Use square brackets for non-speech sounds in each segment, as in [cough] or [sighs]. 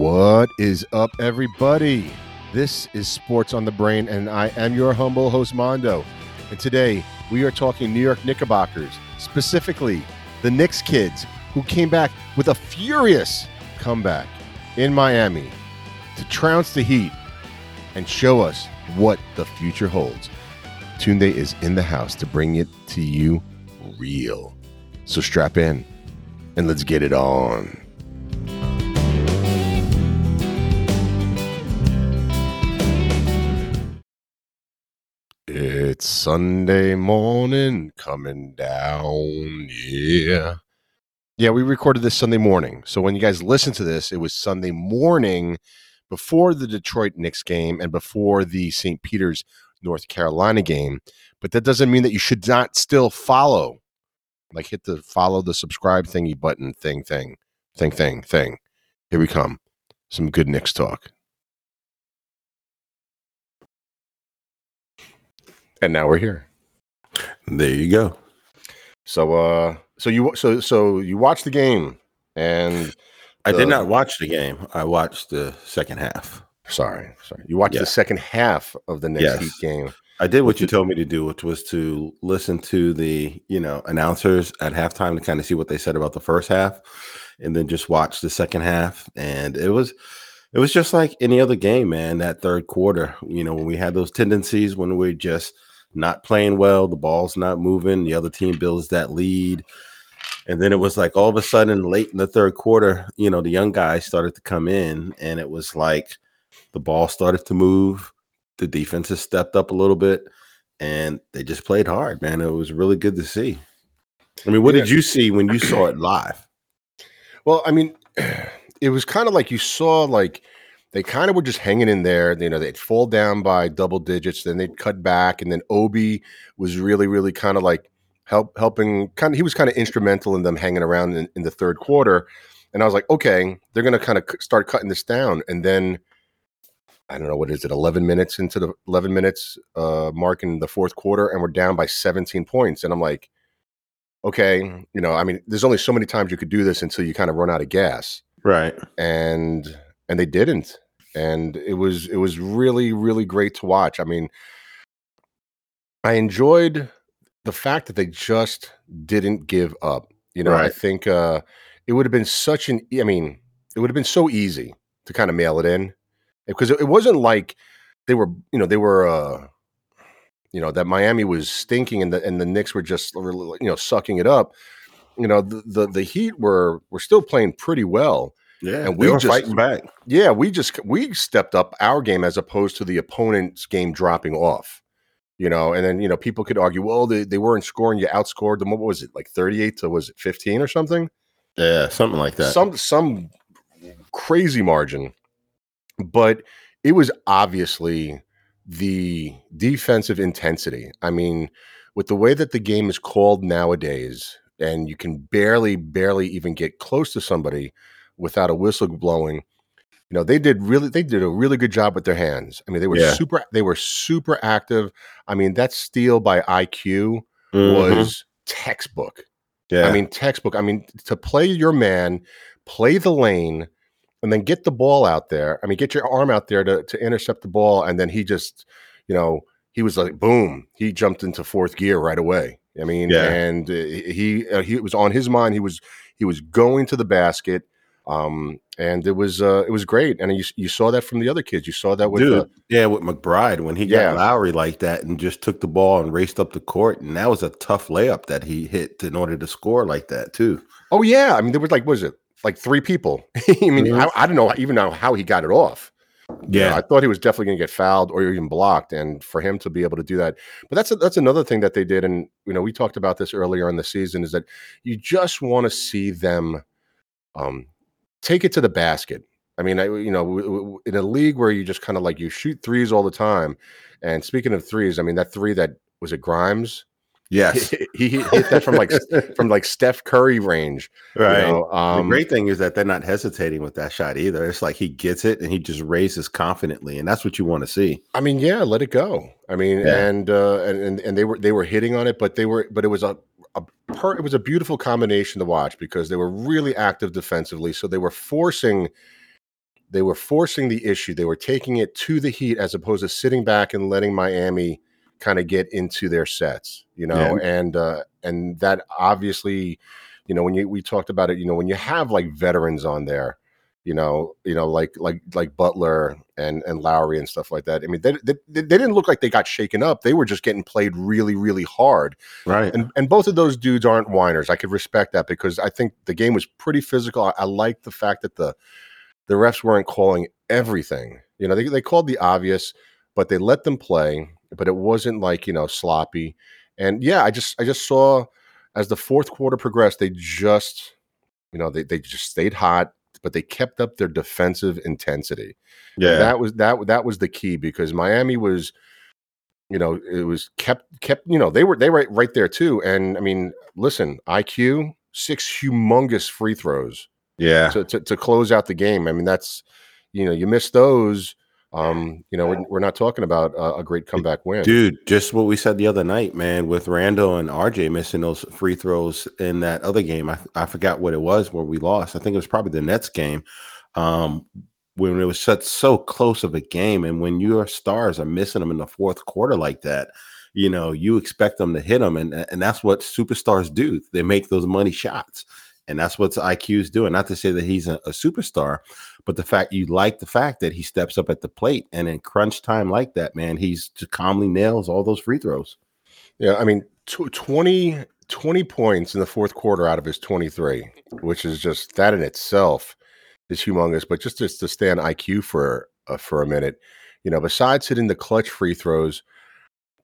What is up, everybody? This is Sports on the Brain, and I am your humble host, Mondo. And today we are talking New York Knickerbockers, specifically the Knicks kids who came back with a furious comeback in Miami to trounce the Heat and show us what the future holds. Tunde is in the house to bring it to you real. So strap in and let's get it on. It's Sunday morning coming down. Yeah. Yeah, we recorded this Sunday morning. So when you guys listen to this, it was Sunday morning before the Detroit Knicks game and before the St. Peter's North Carolina game. But that doesn't mean that you should not still follow. Like hit the follow the subscribe thingy button thing thing thing thing thing. Here we come. Some good Knicks talk. And now we're here. There you go. So uh so you so so you watched the game and I did not watch the game. I watched the second half. sorry, sorry. You watched Yeah. the second half of the Knicks Yes. Game. I did what you told me to do, which was to listen to the, you know, announcers at halftime to kind of see what they said about the first half and then just watch the second half. And it was it was just like any other game, man, that third quarter. You know, when we had those tendencies when we're just not playing well, the ball's not moving, the other team builds that lead. And then it was like all of a sudden, late in the third quarter, you know, the young guys started to come in, and it was like the ball started to move. The defense has stepped up a little bit, and they just played hard, man. It was really good to see. I mean, what Yeah. did you see when you saw it live? Well, I mean, [clears throat] it was kind of like you saw like they kind of were just hanging in there. You know, they'd fall down by double digits, then they'd cut back, and then Obi was really, really kind of like help helping. Kind of, he was kind of instrumental in them hanging around in, in the third quarter. And I was like, okay, they're going to kind of start cutting this down, and then. I don't know what is it, eleven minutes into the eleven minutes uh, mark in the fourth quarter, and we're down by seventeen points. And I'm like, okay, you know, I mean, there's only so many times you could do this until you kind of run out of gas Right. and and they didn't and it was it was really really great to watch. I mean i enjoyed the fact that they just didn't give up you know i think uh it would have been such an I mean it would have been so easy to kind of mail it in because it, it wasn't like they were you know they were uh you know that miami was stinking and the and the Knicks were just you know sucking it up you know the, the the heat were were still playing pretty well Yeah. And we we were just- fighting back. yeah, we just we stepped up our game as opposed to the opponent's game dropping off. You know, and then you know people could argue, well, they, they weren't scoring. You outscored them. What was it like thirty eight to was it fifteen or something? Yeah, something like that. Some some crazy margin. But it was obviously the defensive intensity. I mean, with the way that the game is called nowadays, and you can barely, barely even get close to somebody without a whistle blowing. You know, they did really they did a really good job with their hands. I mean, they were Yeah. super they were super active. I mean, that steal by IQ Mhm. was textbook. yeah. I mean, textbook. I mean, to play your man, play the lane, and then get the ball out there. I mean, get your arm out there to, to intercept the ball. And then he just, you know, he was like, boom, he jumped into fourth gear right away. I mean, Yeah. and uh, he uh, he was on his mind. He was he was going to the basket, um, and it was uh, it was great. And you you saw that from the other kids. You saw that with Dude, uh, yeah, with McBride when he Yeah. got Lowry like that and just took the ball and raced up the court, and that was a tough layup that he hit in order to score like that too. oh yeah, I mean there was like what was it like three people? [laughs] I mean, Mhm. I, I don't know even know how he got it off. You know, I thought he was definitely going to get fouled or even blocked, and for him to be able to do that, but that's that's another thing that they did, and you know we talked about this earlier in the season is that you just want to see them um, take it to the basket. I mean, I, you know, in a league where you just kind of like you shoot threes all the time, and speaking of threes, I mean that three that was it Grimes, yes, he, he hit that from like [laughs] from like Steph Curry range, you right. know, the um, great thing is that they're not hesitating with that shot either. It's like he gets it and he just raises confidently, and that's what you want to see. I mean, yeah, let it go. I mean, Yeah. and, uh, and and and they were they were hitting on it, but they were but it was a per, it was a beautiful combination to watch because they were really active defensively. So they were forcing they were forcing the issue. They were taking it to the Heat as opposed to sitting back and letting Miami kind of get into their sets, you know, yeah. and uh, and that obviously, you know, when you we talked about it, you know, when you have like veterans on there, you know, you know, like like like Butler and and Lowry and stuff like that. I mean, they, they, they didn't look like they got shaken up. They were just getting played really really hard. Right. And and both of those dudes aren't whiners. I could respect that because I think the game was pretty physical. I, I like the fact that the the refs weren't calling everything. You know, they they called the obvious, but they let them play. But it wasn't like you know sloppy. And yeah, I just I just saw as the fourth quarter progressed, they just you know they they just stayed hot but they kept up their defensive intensity. Yeah, and that was that that was the key because Miami was, you know, it was kept kept. You know, they were they were right there too. And I mean, listen, IQ six humongous free throws. Yeah, to, to, to close out the game. I mean, that's you know, you miss those um, you know, we're, we're not talking about a, a, great comeback win, dude. Just what we said the other night, man, with Randle and RJ missing those free throws in that other game. I, I forgot what it was where we lost. I think it was probably the Nets game, um, when it was such so close of a game, and when your stars are missing them in the fourth quarter like that, you know, you expect them to hit them, and and that's what superstars do. They make those money shots. And that's what IQ is doing. Not to say that he's a, a, superstar, but the fact you like the fact that he steps up at the plate and in crunch time like that, man, he's just calmly nails all those free throws. Yeah, I mean, t- 20, 20 points in the fourth quarter out of his 23, which is just that in itself is humongous. But just, just to stay on IQ for uh, for a minute, you know, besides hitting the clutch free throws,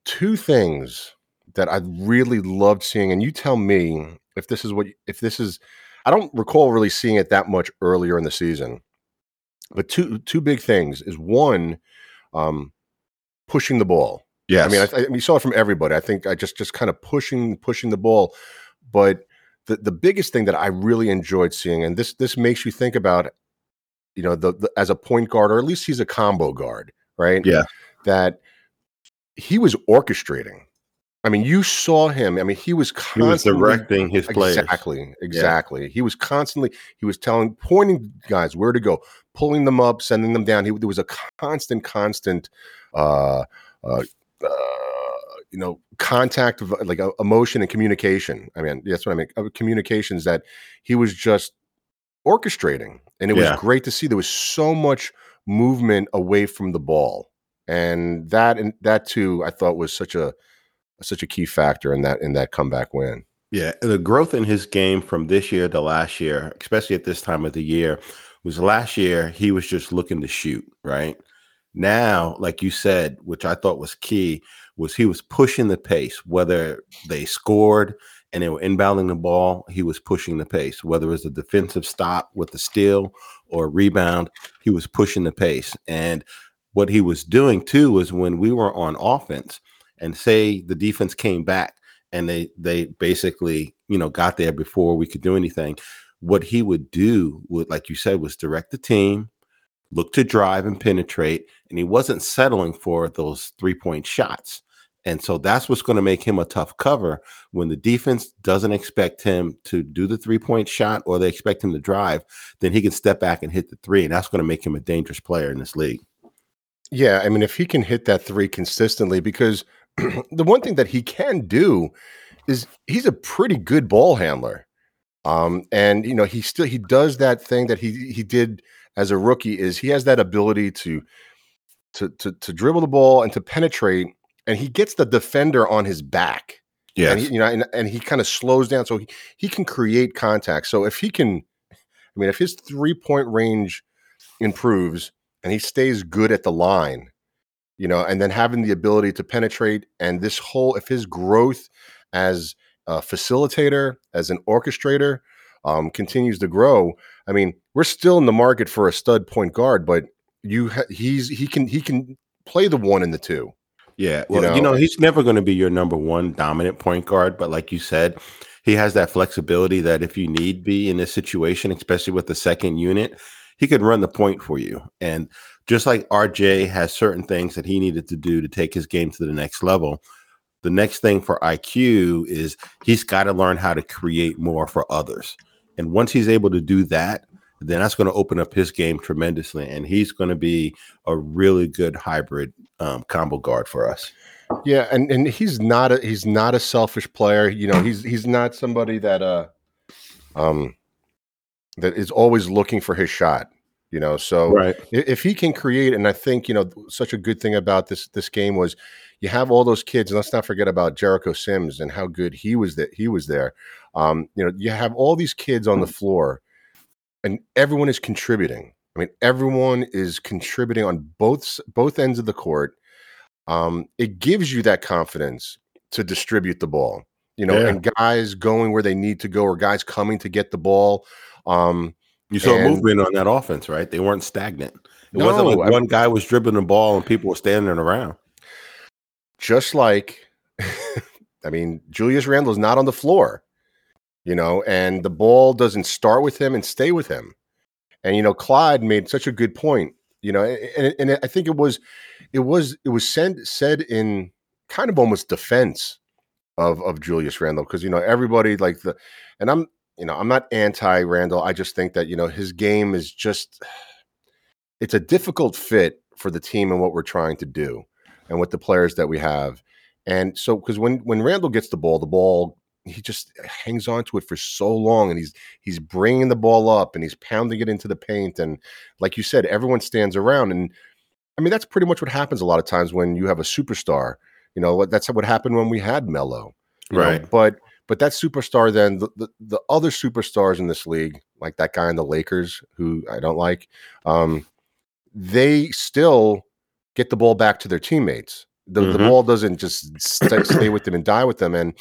two things that I really loved seeing, and you tell me if this is what if this is I don't recall really seeing it that much earlier in the season. But two two big things is one, um, pushing the ball. Yeah, I mean, I, I, we saw it from everybody. I think I just just kind of pushing pushing the ball, but the the biggest thing that I really enjoyed seeing, and this this makes you think about, you know, the, the as a point guard, or at least he's a combo guard, right? Yeah, that he was orchestrating I mean, you saw him. I mean, he was constantly he was directing his players. Exactly, exactly. Yeah. He was constantly he was telling, pointing guys where to go, pulling them up, sending them down. He there was a constant, constant, uh, uh, uh you know, contact of like uh, emotion and communication. I mean, that's what I mean. Uh, communications that he was just orchestrating, and it was great to see. There was so much movement away from the ball, and that and that too, I thought was such a such a key factor in that in that comeback win. Yeah, the growth in his game from this year to last year, especially at this time of the year, was last year he was just looking to shoot, right? Now, like you said, which I thought was key, was he was pushing the pace, whether they scored and they were inbounding the ball, he was pushing the pace. Whether it was a defensive stop with the steal or a rebound, he was pushing the pace. And what he was doing too was when we were on offense, and say the defense came back and they they basically you know got there before we could do anything what he would do would like you said was direct the team look to drive and penetrate and he wasn't settling for those three point shots. And so that's what's going to make him a tough cover. When the defense doesn't expect him to do the three point shot or they expect him to drive then he can step back and hit the three and that's going to make him a dangerous player in this league. Yeah i mean if he can hit that three consistently because [clears throat] the one thing that he can do is he's a pretty good ball handler. Um, and you know, he still he does that thing that he he did as a rookie is he has that ability to to to, to dribble the ball and to penetrate, and he gets the defender on his back. Yeah, you know, and, and he kind of slows down, so he, he can create contact. So if he can, I mean, if his three point range improves and he stays good at the line, you know, and then having the ability to penetrate and this whole, if his growth as a facilitator, as an orchestrator, um, continues to grow. I mean, we're still in the market for a stud point guard, but you ha- he's he can he can play the one and the two. Yeah, well, you know, you know he's never going to be your number one dominant point guard, but like you said, he has that flexibility that if you need be in this situation, especially with the second unit, he could run the point for you. And just like RJ has certain things that he needed to do to take his game to the next level, the next thing for IQ is he's got to learn how to create more for others. And once he's able to do that, then that's going to open up his game tremendously, and he's going to be a really good hybrid um, combo guard for us. Yeah, and and he's not a he's not a selfish player. You know, he's he's not somebody that uh um that is always looking for his shot. You know, so Right. if he can create, and I think you know, such a good thing about this this game was you have all those kids, and let's not forget about Jericho Sims and how good he was that he was there. Um, you know, you have all these kids on the floor, and everyone is contributing. I mean, everyone is contributing on both both ends of the court. Um, it gives you that confidence to distribute the ball. You know, Yeah. and guys going where they need to go, or guys coming to get the ball. Um, You saw And- movement on that offense, right? They weren't stagnant. It wasn't like I- one guy was dribbling the ball and people were standing around. just like [laughs] I mean, Julius Randle is not on the floor, you know, and the ball doesn't start with him and stay with him. And you know, Clyde made such a good point, you know, and, and I think it was it was it was said said in kind of almost defense of of Julius Randle because you know everybody like the and I'm you know I'm not anti Randle. I just think that you know his game is just [sighs] it's a difficult fit for the team and what we're trying to do and with the players that we have. And so because when when Randle gets the ball, the ball he just hangs on to it for so long and he's he's bringing the ball up and he's pounding it into the paint and like you said everyone stands around and I mean that's pretty much what happens a lot of times when you have a superstar. You know, that's what happened when we had Melo. you know, Right. but but that superstar then the, the the other superstars in this league, like that guy in the Lakers who I don't like, um, they still get the ball back to their teammates. The, the Mhm. ball doesn't just stay, stay with them and die with them. And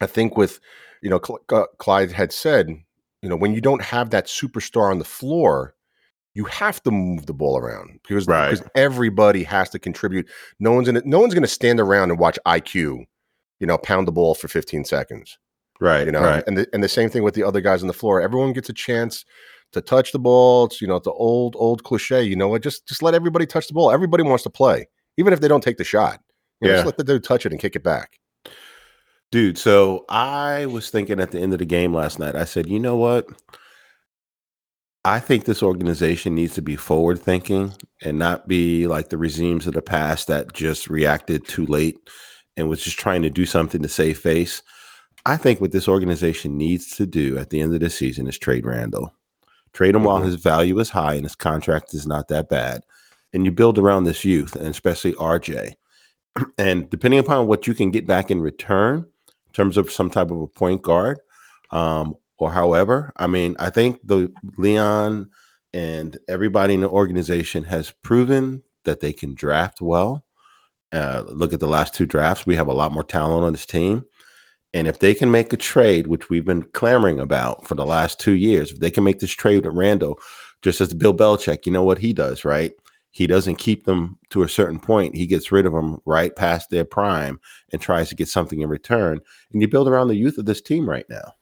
I think with you know Cl- Cl- Clyde had said, you know, when you don't have that superstar on the floor, you have to move the ball around because Right. because everybody has to contribute. No one's gonna no one's gonna stand around and watch IQ, you know, pound the ball for 15 seconds Right. you know Right. and the, and the same thing with the other guys on the floor everyone gets a chance to touch the ball it's you know it's the old old cliche you know what just just let everybody touch the ball everybody wants to play even if they don't take the shot you know, Yeah. just let the dude touch it and kick it back Dude, so I was thinking at the end of the game last night, I said, you know what? I think this organization needs to be forward thinking and not be like the regimes of the past that just reacted too late and was just trying to do something to save face. I think what this organization needs to do at the end of the season is trade Randle. Trade him while Mhm. his value is high and his contract is not that bad. And you build around this youth, and especially RJ. [clears throat] And depending upon what you can get back in return, in terms of some type of a point guard, um, or however, I mean, I think the Leon and everybody in the organization has proven that they can draft well. Uh, look at the last two drafts; we have a lot more talent on this team. And if they can make a trade, which we've been clamoring about for the last two years, if they can make this trade with Randle, just as Bill Belichick, you know what he does, right? He doesn't keep them to a certain point. He gets rid of them right past their prime and tries to get something in return. And you build around the youth of this team right now.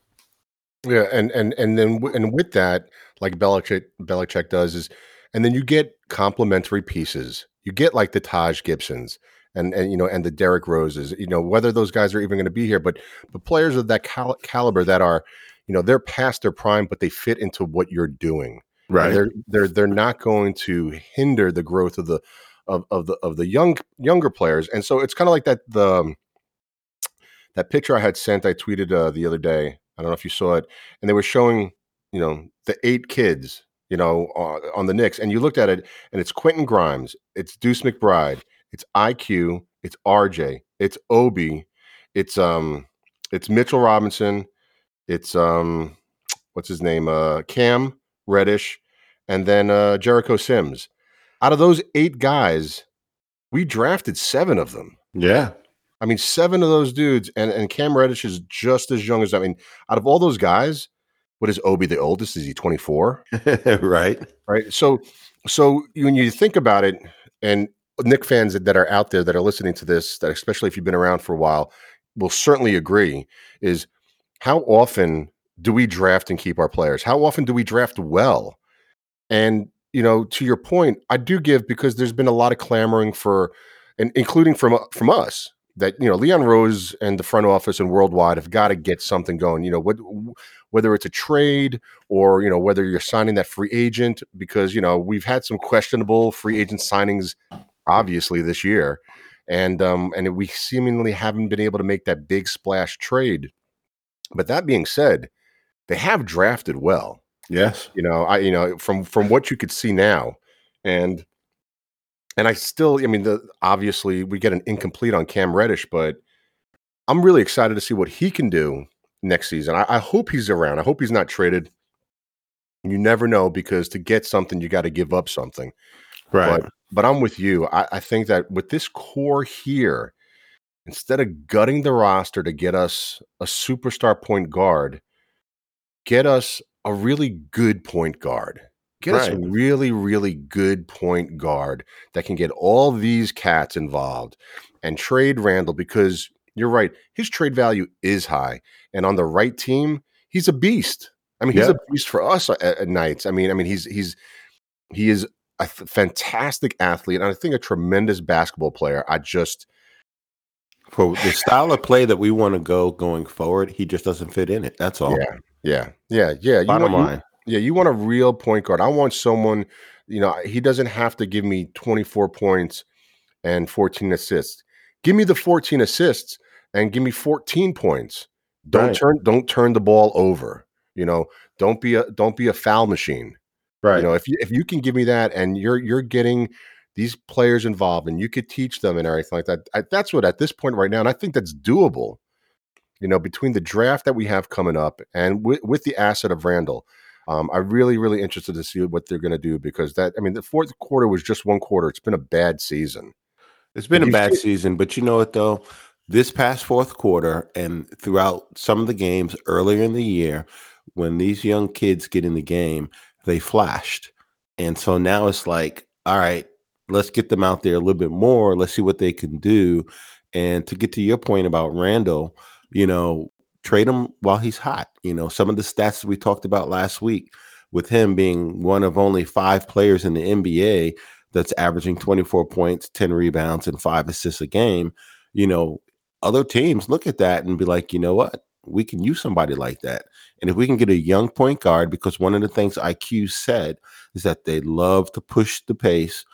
yeah and and and then and with that like Belichick Belichick does is and then you get complementary pieces you get like the Taj Gibsons and and you know and the Derrick Roses you know whether those guys are even going to be here but but players of that cal- caliber that are you know they're past their prime but they fit into what you're doing And they're they're they're not going to hinder the growth of the of, of the of the young younger players. And so it's kind of like that the um, that picture I had sent. I tweeted uh, the other day. I don't know if you saw it, and they were showing you know the eight kids you know on, on the Knicks, and you looked at it, and it's Quentin Grimes, it's Deuce McBride, it's IQ, it's RJ, it's Obi, it's um it's Mitchell Robinson, it's um what's his name uh Cam Reddish, and then uh, Jericho Sims. Out of those eight guys, we drafted seven of them. Yeah. I mean, seven of those dudes, and, and Cam Reddish is just as young as I mean, out of all those guys, what is Obi the oldest? Is he 24? [laughs] right. Right. So so when you think about it, and Knick fans that- that are out there that are listening to this, that especially if you've been around for a while, will certainly agree, is how often do we draft and keep our players? How often do we draft well? And you know, to your point, I do give because there's been a lot of clamoring for, and including from uh, from us, that you know Leon Rose and the front office and worldwide have got to get something going. You know what whether it's a trade or you know whether you're signing that free agent because you know we've had some questionable free agent signings obviously this year and um and we seemingly haven't been able to make that big splash trade. But that being said they have drafted well. Yes. you know i you know from from what you could see now and and i still i mean the obviously we get an incomplete on cam reddish but i'm really excited to see what he can do next season. I, I hope he's around. I hope he's not traded. You never know because to get something you got to give up something Right. but but i'm with you I, I think that with this core here instead of gutting the roster to get us a superstar point guard get us a really good point guard. Get us a really, really good point guard that can get all these cats involved and trade Randle because you're right. His trade value is high. And on the right team, he's a beast. I mean, he's Yeah. a beast for us at, at nights. I mean, I mean, he's he's he is a f- fantastic athlete and I think a tremendous basketball player. I just For the style of play that we want to go going forward, he just doesn't fit in it. That's all. yeah, yeah, yeah, yeah. You Bottom want- you- line. Yeah, you want a real point guard. I want someone, you know, he doesn't have to give me 24 points and 14 assists. Give me the 14 assists and give me 14 points. Don't Right. turn don't turn the ball over. You know, don't be a don't be a foul machine. Right. You know, if you if you can give me that and you're you're getting these players involved and you could teach them and everything like that. I, that's what at this point right now, and I think that's doable. You know, between the draft that we have coming up and with, with the asset of Randle, um, I'm really, really interested to see what they're going to do because that, I mean, the fourth quarter was just one quarter. It's been a bad season. It's been a bad see- season, but you know what though? This past fourth quarter and throughout some of the games earlier in the year, when these young kids get in the game, they flashed. And so now it's like, all right, let's get them out there a little bit more. Let's see what they can do. And to get to your point about Randle, you know, trade him while he's hot. You know, some of the stats we talked about last week with him being one of only five players in the NBA that's averaging 24 points, 10 rebounds, and five assists a game, you know, other teams look at that and be like, you know what? We can use somebody like that. And if we can get a young point guard, because one of the things IQ said is that they love to push the pace,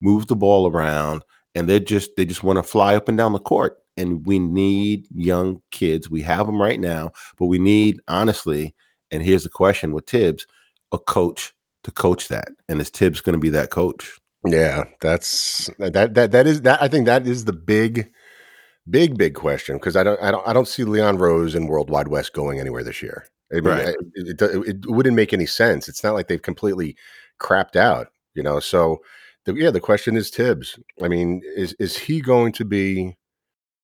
move the ball around, and they just they just want to fly up and down the court. And we need young kids. We have them right now, but we need honestly, and here's the question with Thibs, a coach to coach that. And is Thibs going to be that coach? Yeah, that's that that that is that I think that is the big big big question because I don't I don't I don't see Leon Rose and Worldwide Wes going anywhere this year. I mean, Right. It, it, it wouldn't make any sense. It's not like they've completely crapped out, you know. So the, yeah, the question is Thibs. I mean, is is he going to be,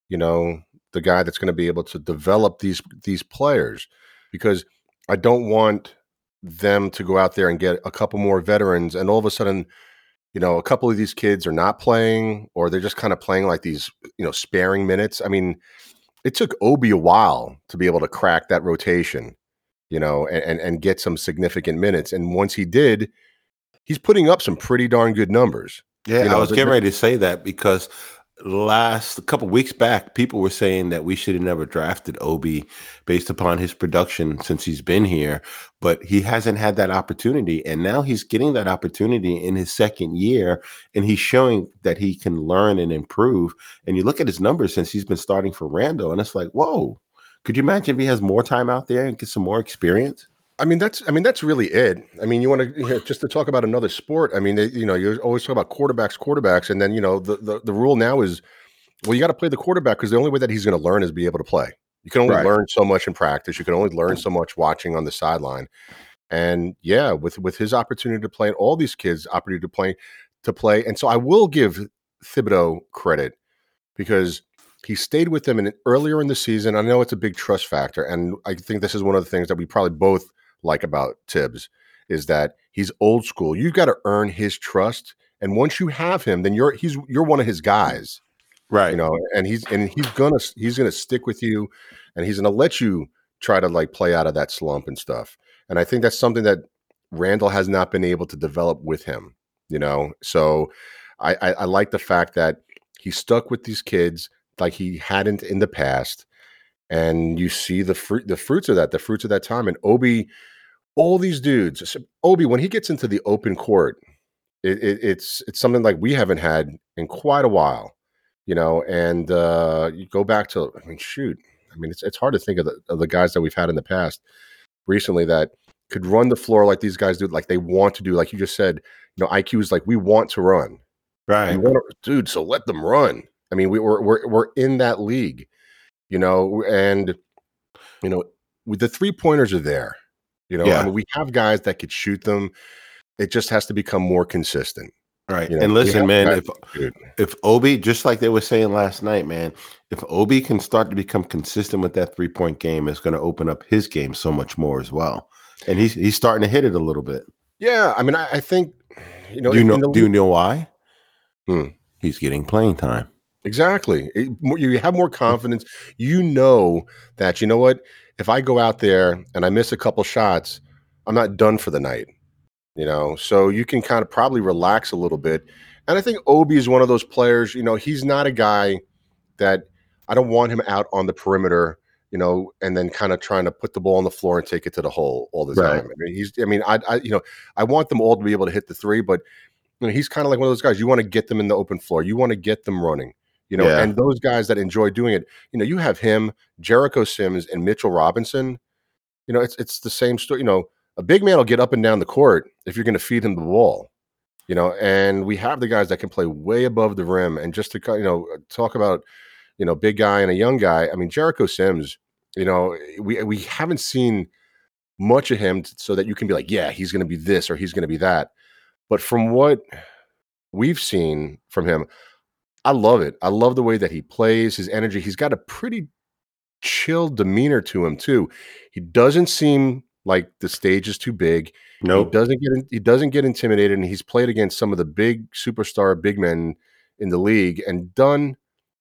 you know, the guy that's going to be able to develop these these players? Because I don't want them to go out there and get a couple more veterans and all of a sudden you know, a couple of these kids are not playing or they're just kind of playing like these, you know, sparing minutes. I mean, it took Obi a while to be able to crack that rotation, you know, and, and, and get some significant minutes. And once he did, he's putting up some pretty darn good numbers. Yeah, You know, I was getting ready to say that because last a couple weeks back, people were saying that we should have never drafted Obi based upon his production since he's been here, but he hasn't had that opportunity, and now he's getting that opportunity in his second year, and he's showing that he can learn and improve. And you look at his numbers since he's been starting for Randle, and it's like, whoa. Could you imagine if he has more time out there and get some more experience? I mean, that's I mean, that's really it. I mean, you want to you know, just to talk about another sport. I mean, they, you know, you always talk about quarterbacks, quarterbacks, and then you know the the, the rule now is, well, you got to play the quarterback because the only way that he's going to learn is be able to play. You can only Right. learn so much in practice. You can only learn so much watching on the sideline. And yeah, with with his opportunity to play, and all these kids' opportunity to play to play, and so I will give Thibodeau credit because he stayed with them in earlier in the season. I know it's a big trust factor, and I think this is one of the things that we probably both like about Thibs is that he's old school. You've got to earn his trust, and once you have him, then you're he's you're one of his guys, Right. you know. And he's and he's gonna he's gonna stick with you, and he's gonna let you try to like play out of that slump and stuff. And I think that's something that Randle has not been able to develop with him, you know. So I I, I like the fact that he stuck with these kids like he hadn't in the past. and you see the fruit, the fruits of that, the fruits of that time. And Obi, all these dudes, Obi, when he gets into the open court, it, it, it's it's something like we haven't had in quite a while, you know. And uh, you go back to, I mean, shoot, I mean, it's it's hard to think of the, of the guys that we've had in the past recently that could run the floor like these guys do, like they want to do. Like you just said, you know, IQ is like we want to run, right, to, dude. So let them run. I mean, we, we're we're we're in that league, you know, and you know, the three pointers are there. You know, yeah. I mean, we have guys that could shoot them. It just has to become more consistent. Right. You know, and listen, man, if if Obi, just like they were saying last night, man, if Obi can start to become consistent with that three point game, it's going to open up his game so much more as well. And he's he's starting to hit it a little bit. Yeah, I mean, I, I think you know. Do you know? The, do you know why? Hmm. He's getting playing time. Exactly. It, you have more confidence. You know that you know what. If I go out there and I miss a couple shots, I'm not done for the night you know, so you can kind of probably relax a little bit. And I think Obi is one of those players, you know, he's not a guy that I don't want him out on the perimeter, you know, and then kind of trying to put the ball on the floor and take it to the hole all the right. time. I mean, he's, I mean, I, I, you know, I want them all to be able to hit the three, but you know, he's kind of like one of those guys. You want to get them in the open floor. You want to get them running, you know, yeah. and those guys that enjoy doing it, you know, you have him, Jericho Sims, and Mitchell Robinson. You know, it's it's the same story. You know, a big man will get up and down the court if you're going to feed him the ball, you know. And we have the guys that can play way above the rim. And just to you know talk about you know big guy and a young guy. I mean Jericho Sims. You know we we haven't seen much of him so that you can be like, yeah, he's going to be this or he's going to be that. But from what we've seen from him, I love it. I love the way that he plays, his energy. He's got a pretty chill demeanor to him too. He doesn't seem like the stage is too big. No, nope. he doesn't get he doesn't get intimidated, and he's played against some of the big superstar big men in the league and done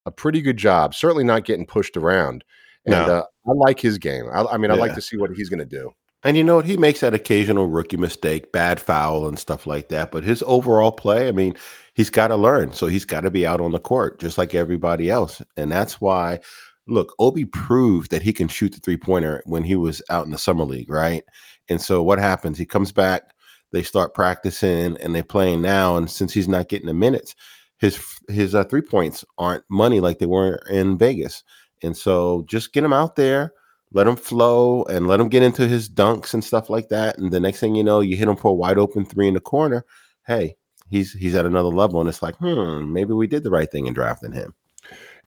a pretty good job. Certainly not getting pushed around. And no. uh, I like his game. I, I mean, yeah. I like to see what he's going to do. And you know what? He makes that occasional rookie mistake, bad foul, and stuff like that. But his overall play, I mean, he's got to learn. So he's got to be out on the court just like everybody else. And that's why look, Obi proved that he can shoot the three pointer when he was out in the summer league, right? And so what happens? He comes back, they start practicing, and they're playing now. And since he's not getting the minutes, his his uh, three points aren't money like they were in Vegas. And so just get him out there, let him flow, and let him get into his dunks and stuff like that. And the next thing you know, you hit him for a wide open three in the corner. Hey, he's he's at another level, and it's like, hmm, maybe we did the right thing in drafting him.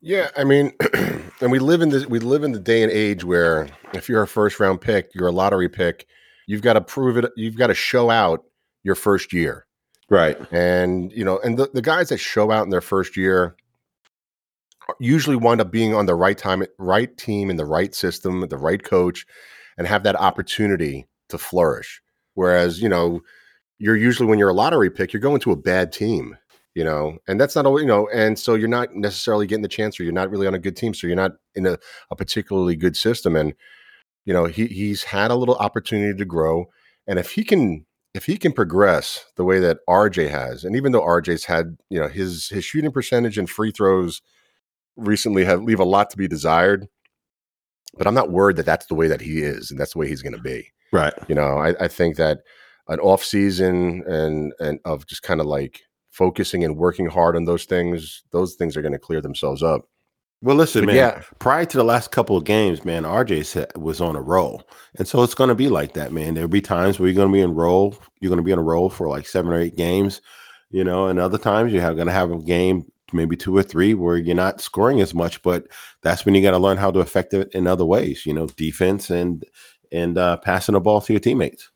Yeah, I mean, [clears throat] and we live in this we live in the day and age where if you're a first round pick, you're a lottery pick, you've got to prove it, you've got to show out your first year. Right. And you know, and the, the guys that show out in their first year usually wind up being on the right time, right team in the right system, the right coach, and have that opportunity to flourish. Whereas, you know, you're usually when you're a lottery pick, you're going to a bad team you know, and that's not always, you know, and so you're not necessarily getting the chance or you're not really on a good team. So you're not in a, a particularly good system. And, you know, he he's had a little opportunity to grow. And if he can if he can progress the way that RJ has, and even though RJ's had, you know, his his shooting percentage and free throws recently have leave a lot to be desired, but I'm not worried that that's the way that he is and that's the way he's going to be. Right. You know, I, I think that an off season and and of just kind of like focusing and working hard on those things, those things are going to clear themselves up. Well, listen, but man. Yeah. Prior to the last couple of games, man, RJ uh, was on a roll, and so it's going to be like that, man. There'll be times where you're going to be in roll, you're going to be in a roll for like seven or eight games, you know, and other times you're going to have a game, maybe two or three, where you're not scoring as much. But that's when you got to learn how to affect it in other ways, you know, defense and and uh, passing the ball to your teammates.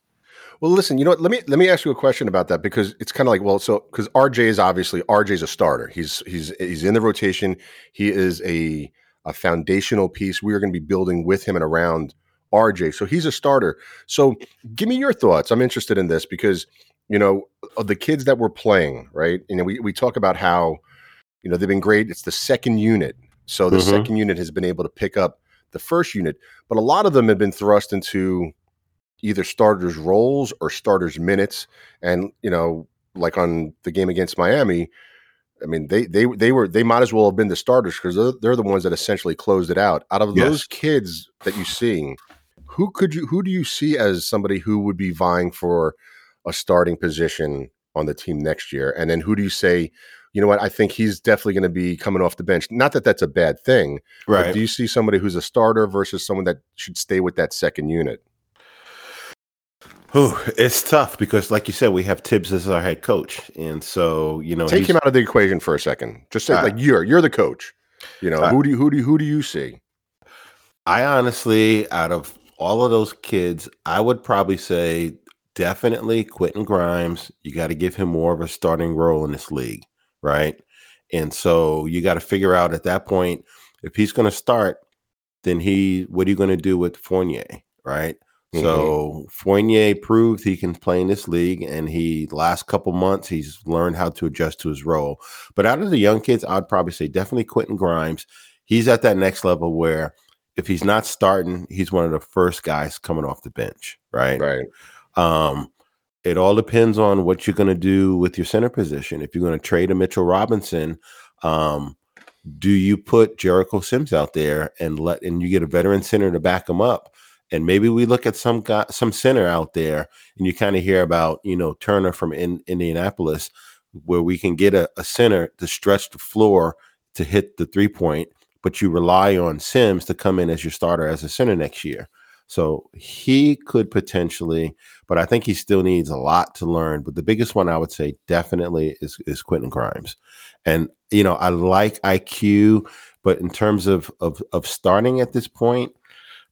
Well, listen, you know what? Let me let me ask you a question about that because it's kind of like, well, so because RJ is obviously RJ's a starter. He's he's he's in the rotation. He is a a foundational piece. We are going to be building with him and around RJ. So he's a starter. So give me your thoughts. I'm interested in this because you know the kids that we're playing, right? You know, we we talk about how you know they've been great. It's the second unit. So the mm-hmm. second unit has been able to pick up the first unit, but a lot of them have been thrust into either starters roles or starters minutes. And, you know, like on the game against Miami, I mean, they they they were they might as well have been the starters because they're, they're the ones that essentially closed it out. Out of Yes. those kids that you see, who could you who do you see as somebody who would be vying for a starting position on the team next year? And then who do you say, you know what, I think he's definitely going to be coming off the bench. Not that that's a bad thing, but Right. do you see somebody who's a starter versus someone that should stay with that second unit? Whew, it's tough because, like you said, we have Thibs as our head coach, and so you know, Take him out of the equation for a second. Just say Uh, like you're you're the coach. You know uh, who do you who do you, who do you see? I honestly, out of all of those kids, I would probably say definitely Quentin Grimes. You got to give him more of a starting role in this league, right? And so you got to figure out at that point if he's going to start, then he what are you going to do with Fournier, right? Mhm. So Fournier proved he can play in this league, and he last couple months he's learned how to adjust to his role. But out of the young kids, I'd probably say definitely Quentin Grimes. He's at that next level where if he's not starting, he's one of the first guys coming off the bench, right? Right. Um, it all depends on what you're going to do with your center position. If you're going to trade a Mitchell Robinson, um, do you put Jericho Sims out there and let and you get a veteran center to back him up? And maybe we look at some guy, some center out there, and you kind of hear about you know Turner from in, Indianapolis, where we can get a, a center to stretch the floor to hit the three point, but you rely on Sims to come in as your starter as a center next year. So he could potentially, but I think he still needs a lot to learn. But the biggest one I would say definitely is is Quentin Grimes. And you know, I like IQ, but in terms of of of starting at this point,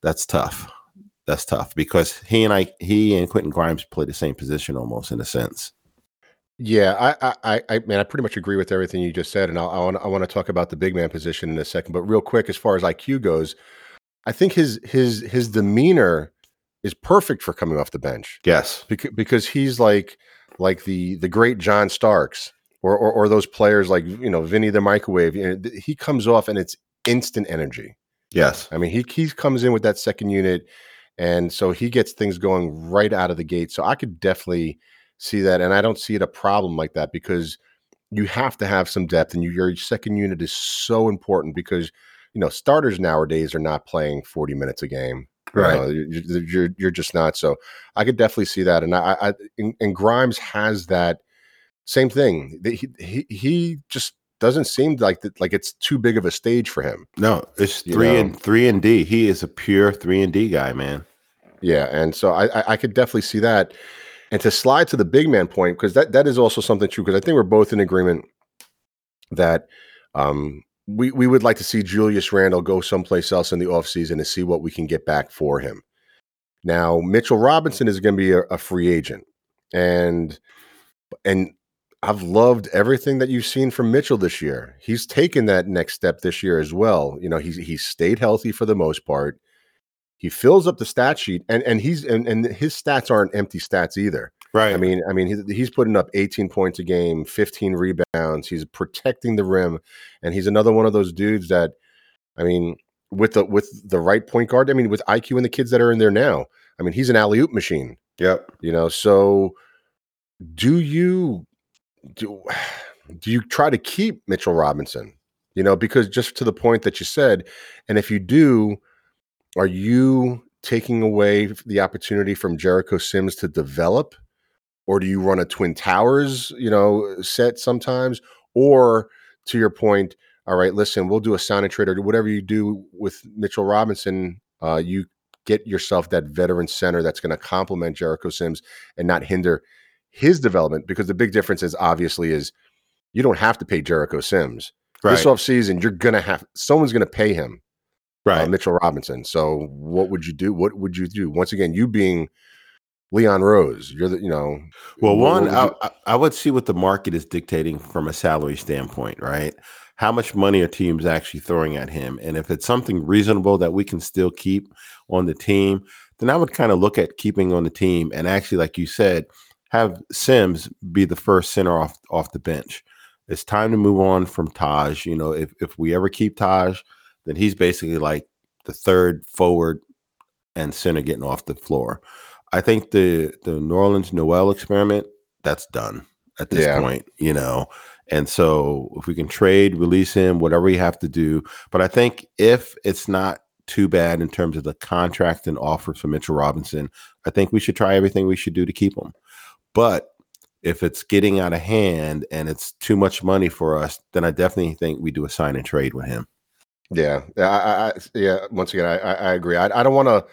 that's tough. That's tough because he and I he and Quentin Grimes play the same position almost in a sense. Yeah, I, I, I, I man, I pretty much agree with everything you just said, and I'll, I want, I want to talk about the big man position in a second. But real quick, as far as IQ goes, I think his his his demeanor is perfect for coming off the bench Yes. because because he's like like the the great John Starks or or, or those players like you know Vinny the microwave. You know, he comes off and it's instant energy. Yes. I mean, he he comes in with that second unit, and so he gets things going right out of the gate. So I could definitely see that, and I don't see it a problem like that because you have to have some depth, and you, your second unit is so important because you know starters nowadays are not playing forty minutes a game. You Right. you're, you're you're just not. So I could definitely see that, and I, I and, and Grimes has that same thing. He he, he just doesn't seem like that like it's too big of a stage for him. No, it's You three know. and three and D. He is a pure three and D guy, man. Yeah, and so I, I I could definitely see that. And to slide to the big man point, because that that is also something true. Because I think we're both in agreement that um, we we would like to see Julius Randle go someplace else in the offseason to see what we can get back for him. Now Mitchell Robinson is going to be a, a free agent, and and I've loved everything that you've seen from Mitchell this year. He's taken that next step this year as well. You know, he's he's stayed healthy for the most part. He fills up the stat sheet, and and he's and, and his stats aren't empty stats either. Right. I mean, I mean, he's, he's putting up 18 points a game, 15 rebounds. He's protecting the rim, and he's another one of those dudes that, I mean, with the with the right point guard. I mean, with IQ and the kids that are in there now. I mean, he's an alley oop machine. yep. You know, so do you do [sighs] do you try to keep Mitchell Robinson? You know, because just to the point that you said, and if you do, are you taking away the opportunity from Jericho Sims to develop? Or do you run a Twin Towers, you know, set sometimes? Or to your point, all right, listen, we'll do a sign and trade or whatever you do with Mitchell Robinson. Uh, you get yourself that veteran center that's going to complement Jericho Sims and not hinder his development because the big difference is obviously is you don't have to pay Jericho Sims. Right. This offseason, you're gonna have someone's gonna pay him, right. uh, Mitchell Robinson. So what would you do? What would you do? Once again, you being Leon Rose, you're the you know Well, one, I, you- I- I would see what the market is dictating from a salary standpoint, right? How much money are teams actually throwing at him? And if it's something reasonable that we can still keep on the team, then I would kind of look at keeping on the team and actually, like you said, have Sims be the first center off off the bench. It's time to move on from Taj. You know, if if we ever keep Taj, then he's basically like the third forward and center getting off the floor. I think the the Nerlens Noel experiment that's done at this Yeah. point, you know. And so if we can trade, release him, whatever we have to do. But I think if it's not too bad in terms of the contract and offers for Mitchell Robinson, I think we should try everything we should do to keep him. But if it's getting out of hand and it's too much money for us, then I definitely think we do a sign and trade with him. Yeah, I, I, yeah. Once again, I, I agree. I, I don't want to.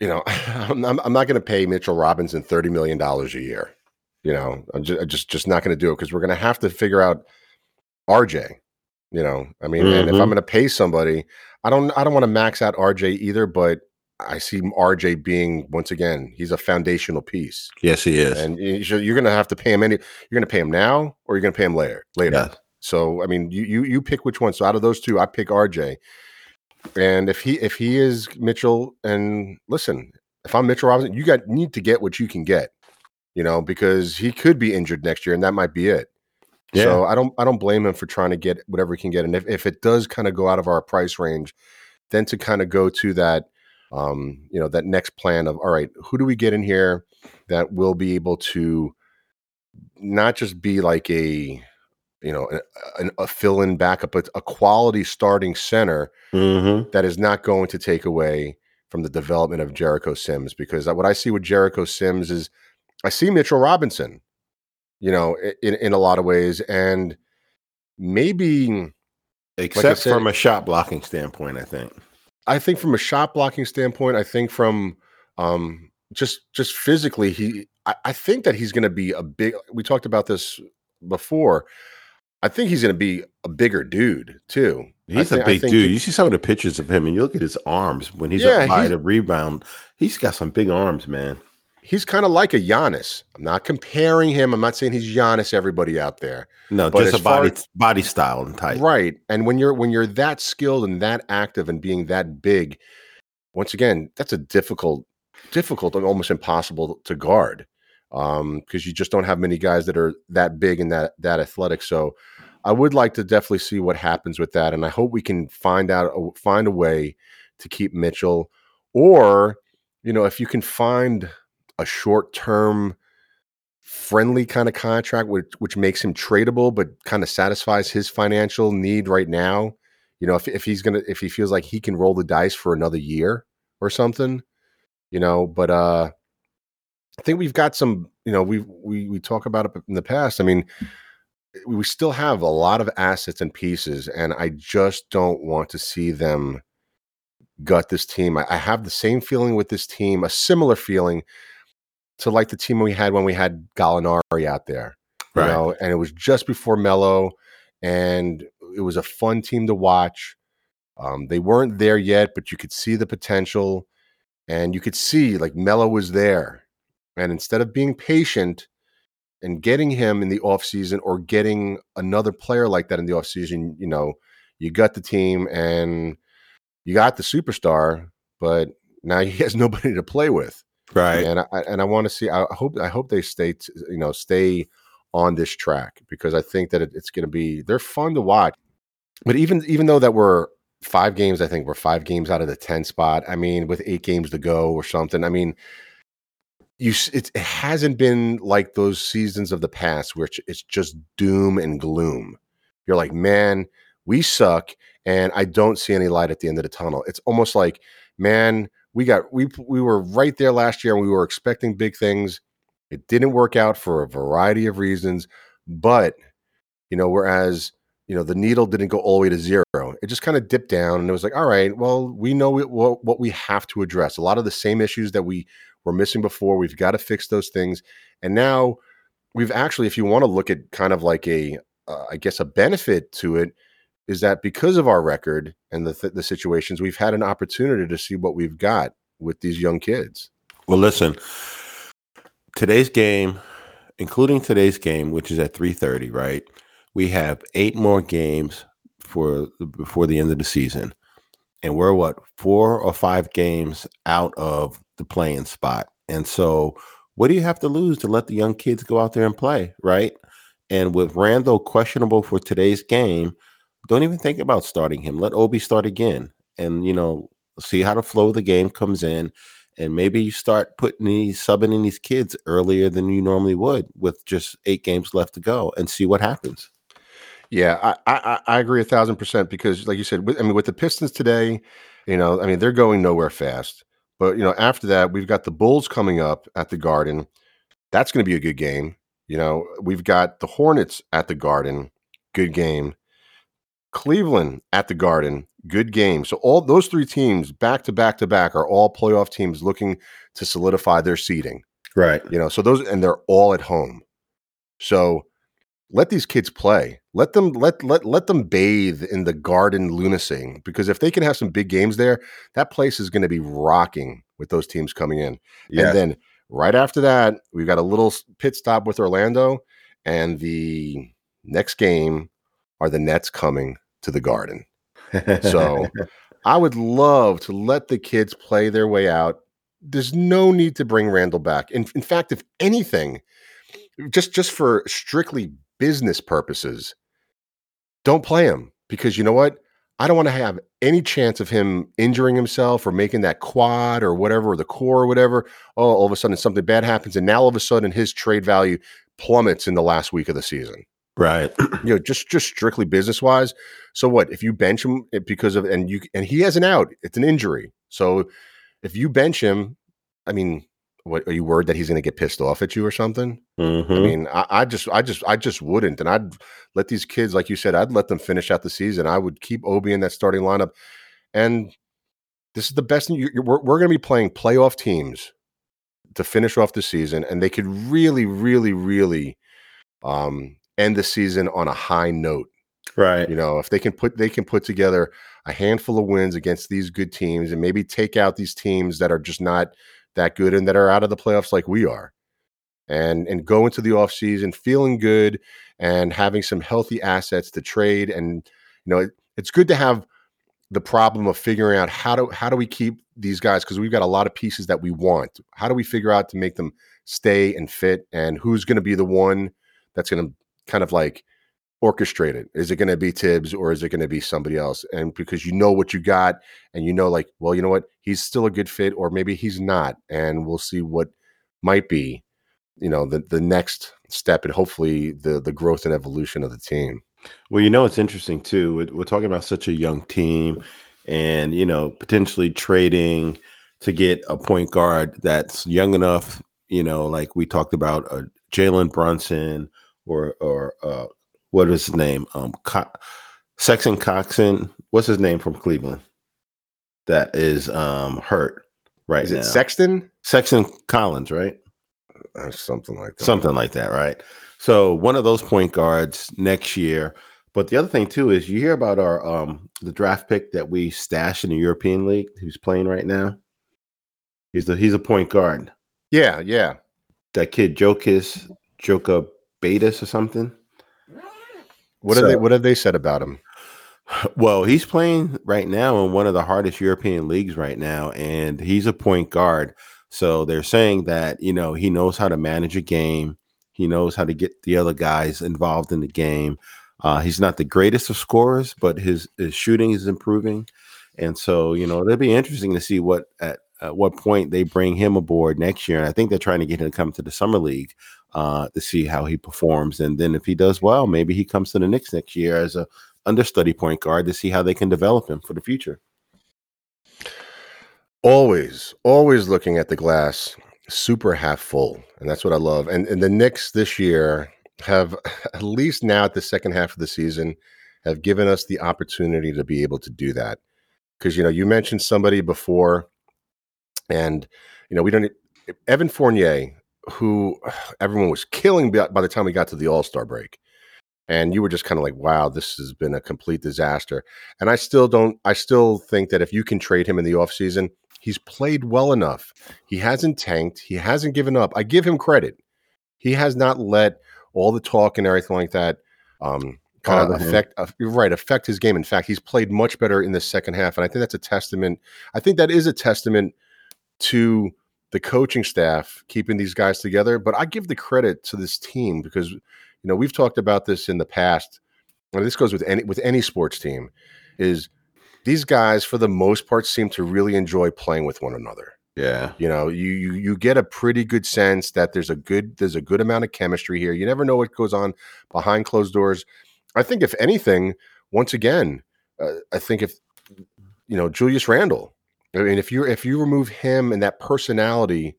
You know, [laughs] I'm, I'm not going to pay Mitchell Robinson thirty million dollars a year. You know, I'm just just, just not going to do it because we're going to have to figure out RJ. You know, I mean, mm-hmm. and if I'm mm-hmm. going to pay somebody, I don't I don't want to max out RJ either, but I see RJ being once again he's a foundational piece. Yes, he is, and you're going to have to pay him any. You're going to pay him now, or you're going to pay him later. Later. Yes. So I mean, you you you pick which one. So out of those two, I pick RJ. And if he if he is Mitchell, and listen, if I'm Mitchell Robinson, you got need to get what you can get, you know, because he could be injured next year, and that might be it. Yeah. So I don't I don't blame him for trying to get whatever he can get. And if, if it does kind of go out of our price range, then to kind of go to that um, you know, that next plan of all right, who do we get in here that will be able to not just be like a you know a, a fill-in backup, but a quality starting center mm-hmm. that is not going to take away from the development of Jericho Sims. Because what I see with Jericho Sims is I see Mitchell Robinson, you know, in in a lot of ways, and maybe except like said, from a shot blocking standpoint, I think. I think from a shot blocking standpoint, I think from um, just just physically, he I, I think that he's going to be a big. We talked about this before. I think he's going to be a bigger dude too. He's a big dude. He, you see some of the pictures of him, and you look at his arms when he's yeah, up by the rebound. He's got some big arms, man. He's kind of like a Giannis. I'm not comparing him. I'm not saying he's Giannis. Everybody out there, no, but just a body body style and type, right? And when you're when you're that skilled and that active and being that big, once again, that's a difficult, difficult and almost impossible to guard because um, you just don't have many guys that are that big and that that athletic. So I would like to definitely see what happens with that, and I hope we can find out find a way to keep Mitchell, or you know, if you can find a short term friendly kind of contract which which makes him tradable but kind of satisfies his financial need right now you know if, if he's gonna if he feels like he can roll the dice for another year or something you know but uh i think we've got some you know we we we talk about it in the past i mean we still have a lot of assets and pieces, and I just don't want to see them gut this team. I, I have the same feeling with this team, a similar feeling to like the team we had when we had Gallinari out there. You right. know, and it was just before Melo, and it was a fun team to watch. Um, they weren't there yet, but you could see the potential, and you could see like Melo was there. And instead of being patient, and getting him in the offseason or getting another player like that in the offseason, you know, you got the team and you got the superstar, but now [laughs] he has nobody to play with. Right. And I and I want to see I hope I hope they stay t- you know, stay on this track because I think that it, it's going to be they're fun to watch. But even even though that we're five games, I think we're five games out of the 10 spot. I mean, with eight games to go or something. I mean, you it, it hasn't been like those seasons of the past where it's just doom and gloom. You're like, man, we suck, and I don't see any light at the end of the tunnel. It's almost like, man, we got we we were right there last year, and we were expecting big things. It didn't work out for a variety of reasons, but you know, whereas you know the needle didn't go all the way to zero, it just kind of dipped down, and it was like, all right, well, we know what what we have to address. A lot of the same issues that we were missing before. We've got to fix those things. And now we've actually, if you want to look at kind of like a, uh, I guess, a benefit to it, is that because of our record and the, th- the situations, we've had an opportunity to see what we've got with these young kids. Well, listen, today's game, including today's game, which is at 3:30, right? We have eight more games for before the end of the season. And we're what, four or five games out of the playing spot. And so, what do you have to lose to let the young kids go out there and play, right? And with Randle questionable for today's game, don't even think about starting him. Let Obi start again, and you know, see how the flow of the game comes in. and maybe you start putting these subbing in these kids earlier than you normally would with just eight games left to go and see what happens. Yeah, I I, I agree a thousand percent because, like you said, with, I mean, with the Pistons today, you know, I mean, they're going nowhere fast. But you know, after that, we've got the Bulls coming up at the Garden. That's going to be a good game. You know, we've got the Hornets at the Garden. Good game. Cleveland at the Garden. Good game. So all those three teams back to back to back are all playoff teams looking to solidify their seeding. Right. You know, so those and they're all at home. So let these kids play. Let them let let let them bathe in the garden lunacy because if they can have some big games there, that place is going to be rocking with those teams coming in. Yeah. And then right after that, we've got a little pit stop with Orlando and the next game are the Nets coming to the Garden. So [laughs] I would love to let the kids play their way out. There's no need to bring Randle back. In, in fact, if anything, just just for strictly business purposes, don't play him because you know what? I don't want to have any chance of him injuring himself or making that quad or whatever, or the core or whatever. Oh, all of a sudden something bad happens, and now all of a sudden his trade value plummets in the last week of the season. right. [clears throat] You know, just just strictly business wise. So what if you bench him eh, because of and you and he has an out? It's an injury. So if you bench him, I mean, what are you worried that he's going to get pissed off at you or something? Mhm. I mean, I, I just, I just, I just wouldn't, and I'd let these kids, like you said, I'd let them finish out the season. I would keep Obi in that starting lineup, and this is the best. You- we're we're going to be playing playoff teams to finish off the season, and they could really, really, really um, end the season on a high note. right. You know, if they can put they can put together a handful of wins against these good teams, and maybe take out these teams that are just not that good and that are out of the playoffs like we are. And and go into the offseason feeling good and having some healthy assets to trade and you know it, it's good to have the problem of figuring out how do how do we keep these guys because we've got a lot of pieces that we want. How do we figure out to make them stay and fit and who's going to be the one that's going to kind of like orchestrate it is it going to be Thibs or is it going to be somebody else? And because you know what you got and you know like well you know what? He's still a good fit or maybe he's not and we'll see what might be you know the the next step and hopefully the the growth and evolution of the team. Well, you know, it's interesting too. We're, talking about such a young team and, you know, potentially trading to get a point guard that's young enough, you know, like we talked about uh, Jalen Brunson or, or, uh, what is his name? Um, Co- Sexton Coxon. What's his name from Cleveland? That is um hurt right is now. it sexton Sexton Collins, right? or something like that something like that, right? So one of those point guards next year. But the other thing too is you hear about our um the draft pick that we stashed in the European League who's playing right now. He's the he's a point guard. yeah yeah That kid Jokis Joka Betis or something. What have they what have they said about him Well, he's playing right now in one of the hardest European leagues right now, and he's a point guard. So they're saying that you know he knows how to manage a game. He knows how to get the other guys involved in the game. Uh, he's not the greatest of scorers, but his his shooting is improving, and so you know it'll be interesting to see what at, at what point they bring him aboard next year. And I think they're trying to get him to come to the summer league uh, to see how he performs, and then if he does well, maybe he comes to the Knicks next year as a understudy point guard to see how they can develop him for the future. always always looking at the glass super half full. And that's what i love. And and the Knicks this year have [laughs] at least now at the second half of the season have given us the opportunity to be able to do that. Because you know you mentioned somebody before and you know we don't evan fournier who [sighs] everyone was killing by by the time we got to the all-star break. And you were just kind of like wow this has been a complete disaster. And i still don't i still think that if you can trade him in the offseason he's played well enough. He hasn't tanked. He hasn't given up. I give him credit. He has not let all the talk and everything like that um kind of affect uh, you're right affect his game. In fact he's played much better in the second half and i think that's a testament i think that is a testament to the coaching staff keeping these guys together but i give the credit to this team because you know we've talked about this in the past and this goes with any with any sports team is these guys for the most part seem to really enjoy playing with one another Yeah. You know, you, you you get a pretty good sense that there's a good there's a good amount of chemistry here. You never know what goes on behind closed doors. I think if anything, once again, uh, I think if you know Julius Randle, I mean, if you if you remove him and that personality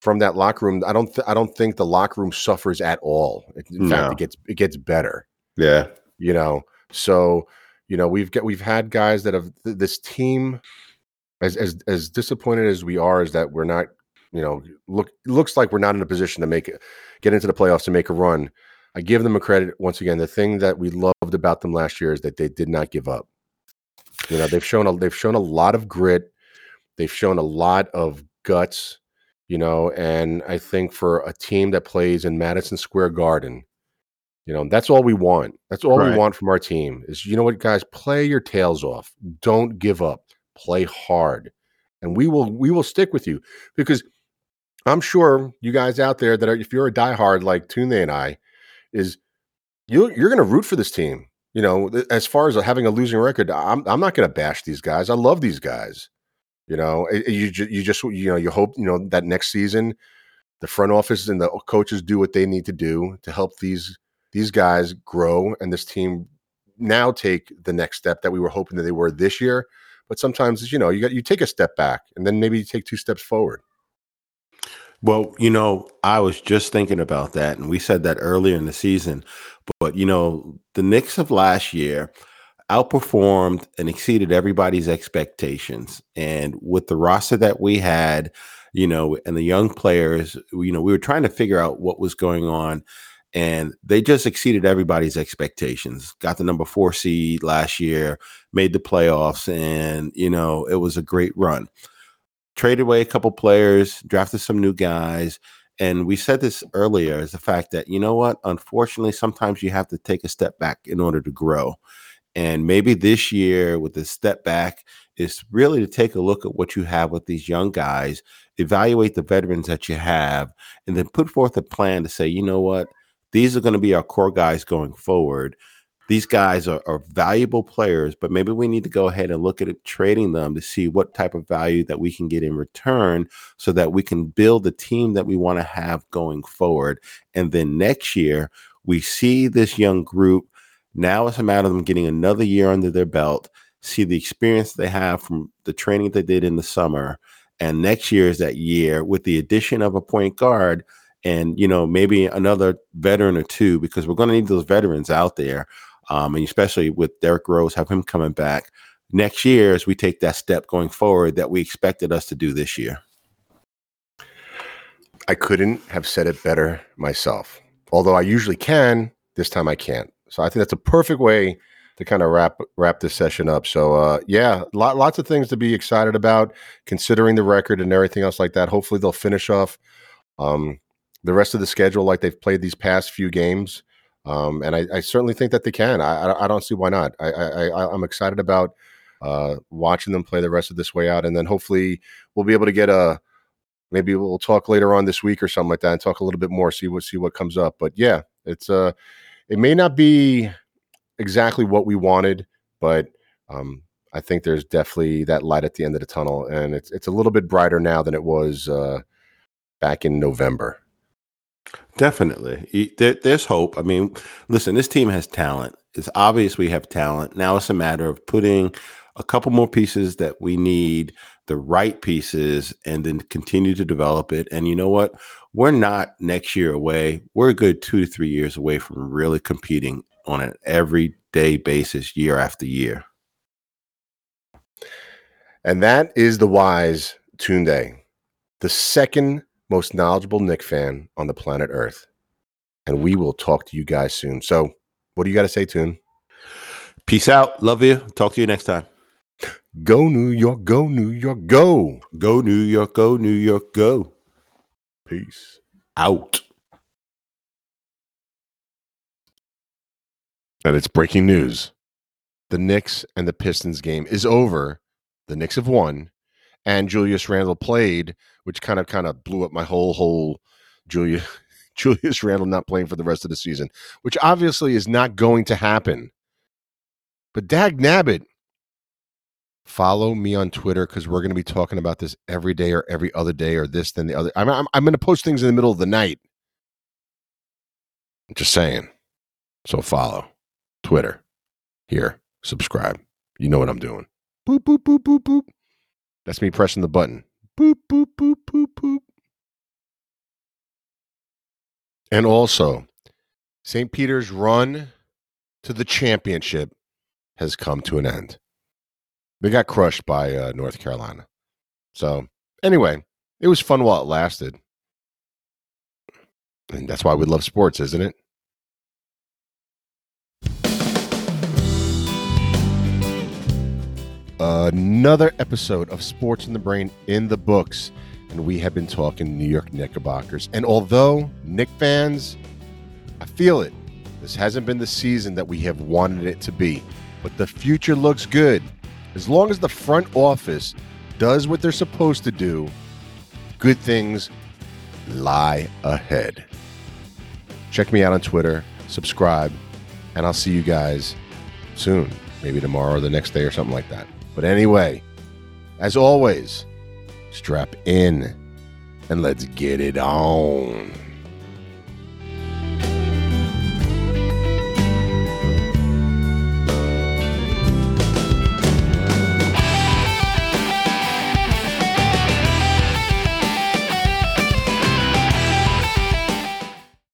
from that locker room, I don't th- I don't think the locker room suffers at all. In fact, No. it gets it gets better. Yeah. You know, so you know we've got we've had guys that have th- this team as as as disappointed as we are is that we're not you know look looks like we're not in a position to make it get into the playoffs to make a run. I give them a credit once again. The thing that we loved about them last year is that they did not give up. You know, they've shown a they've shown a lot of grit. They've shown a lot of guts, you know, and I think for a team that plays in Madison Square Garden, you know, that's all we want. That's all Right. we want from our team is, you know what, guys, play your tails off. Don't give up. Play hard. And we will we will stick with you because I'm sure you guys out there that are if you're a diehard like Tunde and I, is you you're gonna root for this team. You know, as far as having a losing record, I'm I'm not gonna bash these guys. I love these guys. You know, you you just you know you hope you know that next season, the front office and the coaches do what they need to do to help these these guys grow and this team now take the next step that we were hoping that they were this year. But sometimes you know you got you take a step back and then maybe you take two steps forward. Well, you know, I was just thinking about that, and we said that earlier in the season. But, you know, the Knicks of last year outperformed and exceeded everybody's expectations. And with the roster that we had, you know, and the young players, you know, we were trying to figure out what was going on. And they just exceeded everybody's expectations. Got the number four seed last year, made the playoffs, and, you know, it was a great run traded away a couple players, drafted some new guys. And we said this earlier is the fact that, you know what? Unfortunately, sometimes you have to take a step back in order to grow. And maybe this year, with the step back, is really to take a look at what you have with these young guys, evaluate the veterans that you have, and then put forth a plan to say, you know what? These are going to be our core guys going forward these guys are, are valuable players, but maybe we need to go ahead and look at it, trading them to see what type of value that we can get in return so that we can build the team that we want to have going forward. And then next year, we see this young group. Now it's a matter of them getting another year under their belt, see the experience they have from the training they did in the summer. And next year is that year with the addition of a point guard and, you know, maybe another veteran or two, because we're going to need those veterans out there um, and especially with Derrick Rose, have him coming back next year as we take that step going forward that we expected us to do this year. I couldn't have said it better myself. Although I usually can, this time I can't. So I think that's a perfect way to kind of wrap wrap this session up. So uh, yeah, lot, lots of things to be excited about, considering the record and everything else like that. Hopefully they'll finish off um, the rest of the schedule like they've played these past few games. Um, and I, I certainly think that they can. I, I, I don't see why not. I, I'm excited about uh, watching them play the rest of this way out, and then hopefully we'll be able to get a maybe we'll talk later on this week or something like that and talk a little bit more see what see what comes up but yeah it's uh it may not be exactly what we wanted but um i think there's definitely that light at the end of the tunnel and it's it's a little bit brighter now than it was uh back in november Definitely. There, there's hope. I mean, listen, this team has talent. It's obvious we have talent. Now it's a matter of putting a couple more pieces that we need, the right pieces, and then continue to develop it. And you know what? We're not next year away. We're a good two to three years away from really competing on an everyday basis, year after year. and that is the wise Tunde, the second most knowledgeable Knick fan on the planet Earth. And we will talk to you guys soon. So, what do you got to say, Tune? Peace out. Love you. Talk to you next time. Go New York, go New York, go. Go New York. Go New York. Go. Peace. Out. And it's breaking news. The Knicks and the Pistons game is over. The Knicks have won, and Julius Randle played, which kind of kind of blew up my whole whole Julia [laughs] Julius Randle not playing for the rest of the season, which obviously is not going to happen. But Dag Nabbit, follow me on Twitter because we're going to be talking about this every day or every other day or this then the other. I'm, I'm, I'm going to post things in the middle of the night. Just saying. So follow Twitter. Here, subscribe. You know what I'm doing. Boop, boop, boop, boop, boop. That's me pressing the button. Boop, boop, boop, boop, boop. And also, St. Peter's run to the championship has come to an end. They got crushed by uh, North Carolina. So, anyway, it was fun while it lasted. And that's why we love sports, isn't it? Another episode of Sports in the Brain in the books. And we have been talking New York Knickerbockers. And although Knick fans, I feel it. This hasn't been the season that we have wanted it to be, but the future looks good. As long as the front office does what they're supposed to do, good things lie ahead. Check me out on Twitter, subscribe, and I'll see you guys soon. Maybe tomorrow or the next day or something like that. But anyway, as always, strap in and let's get it on.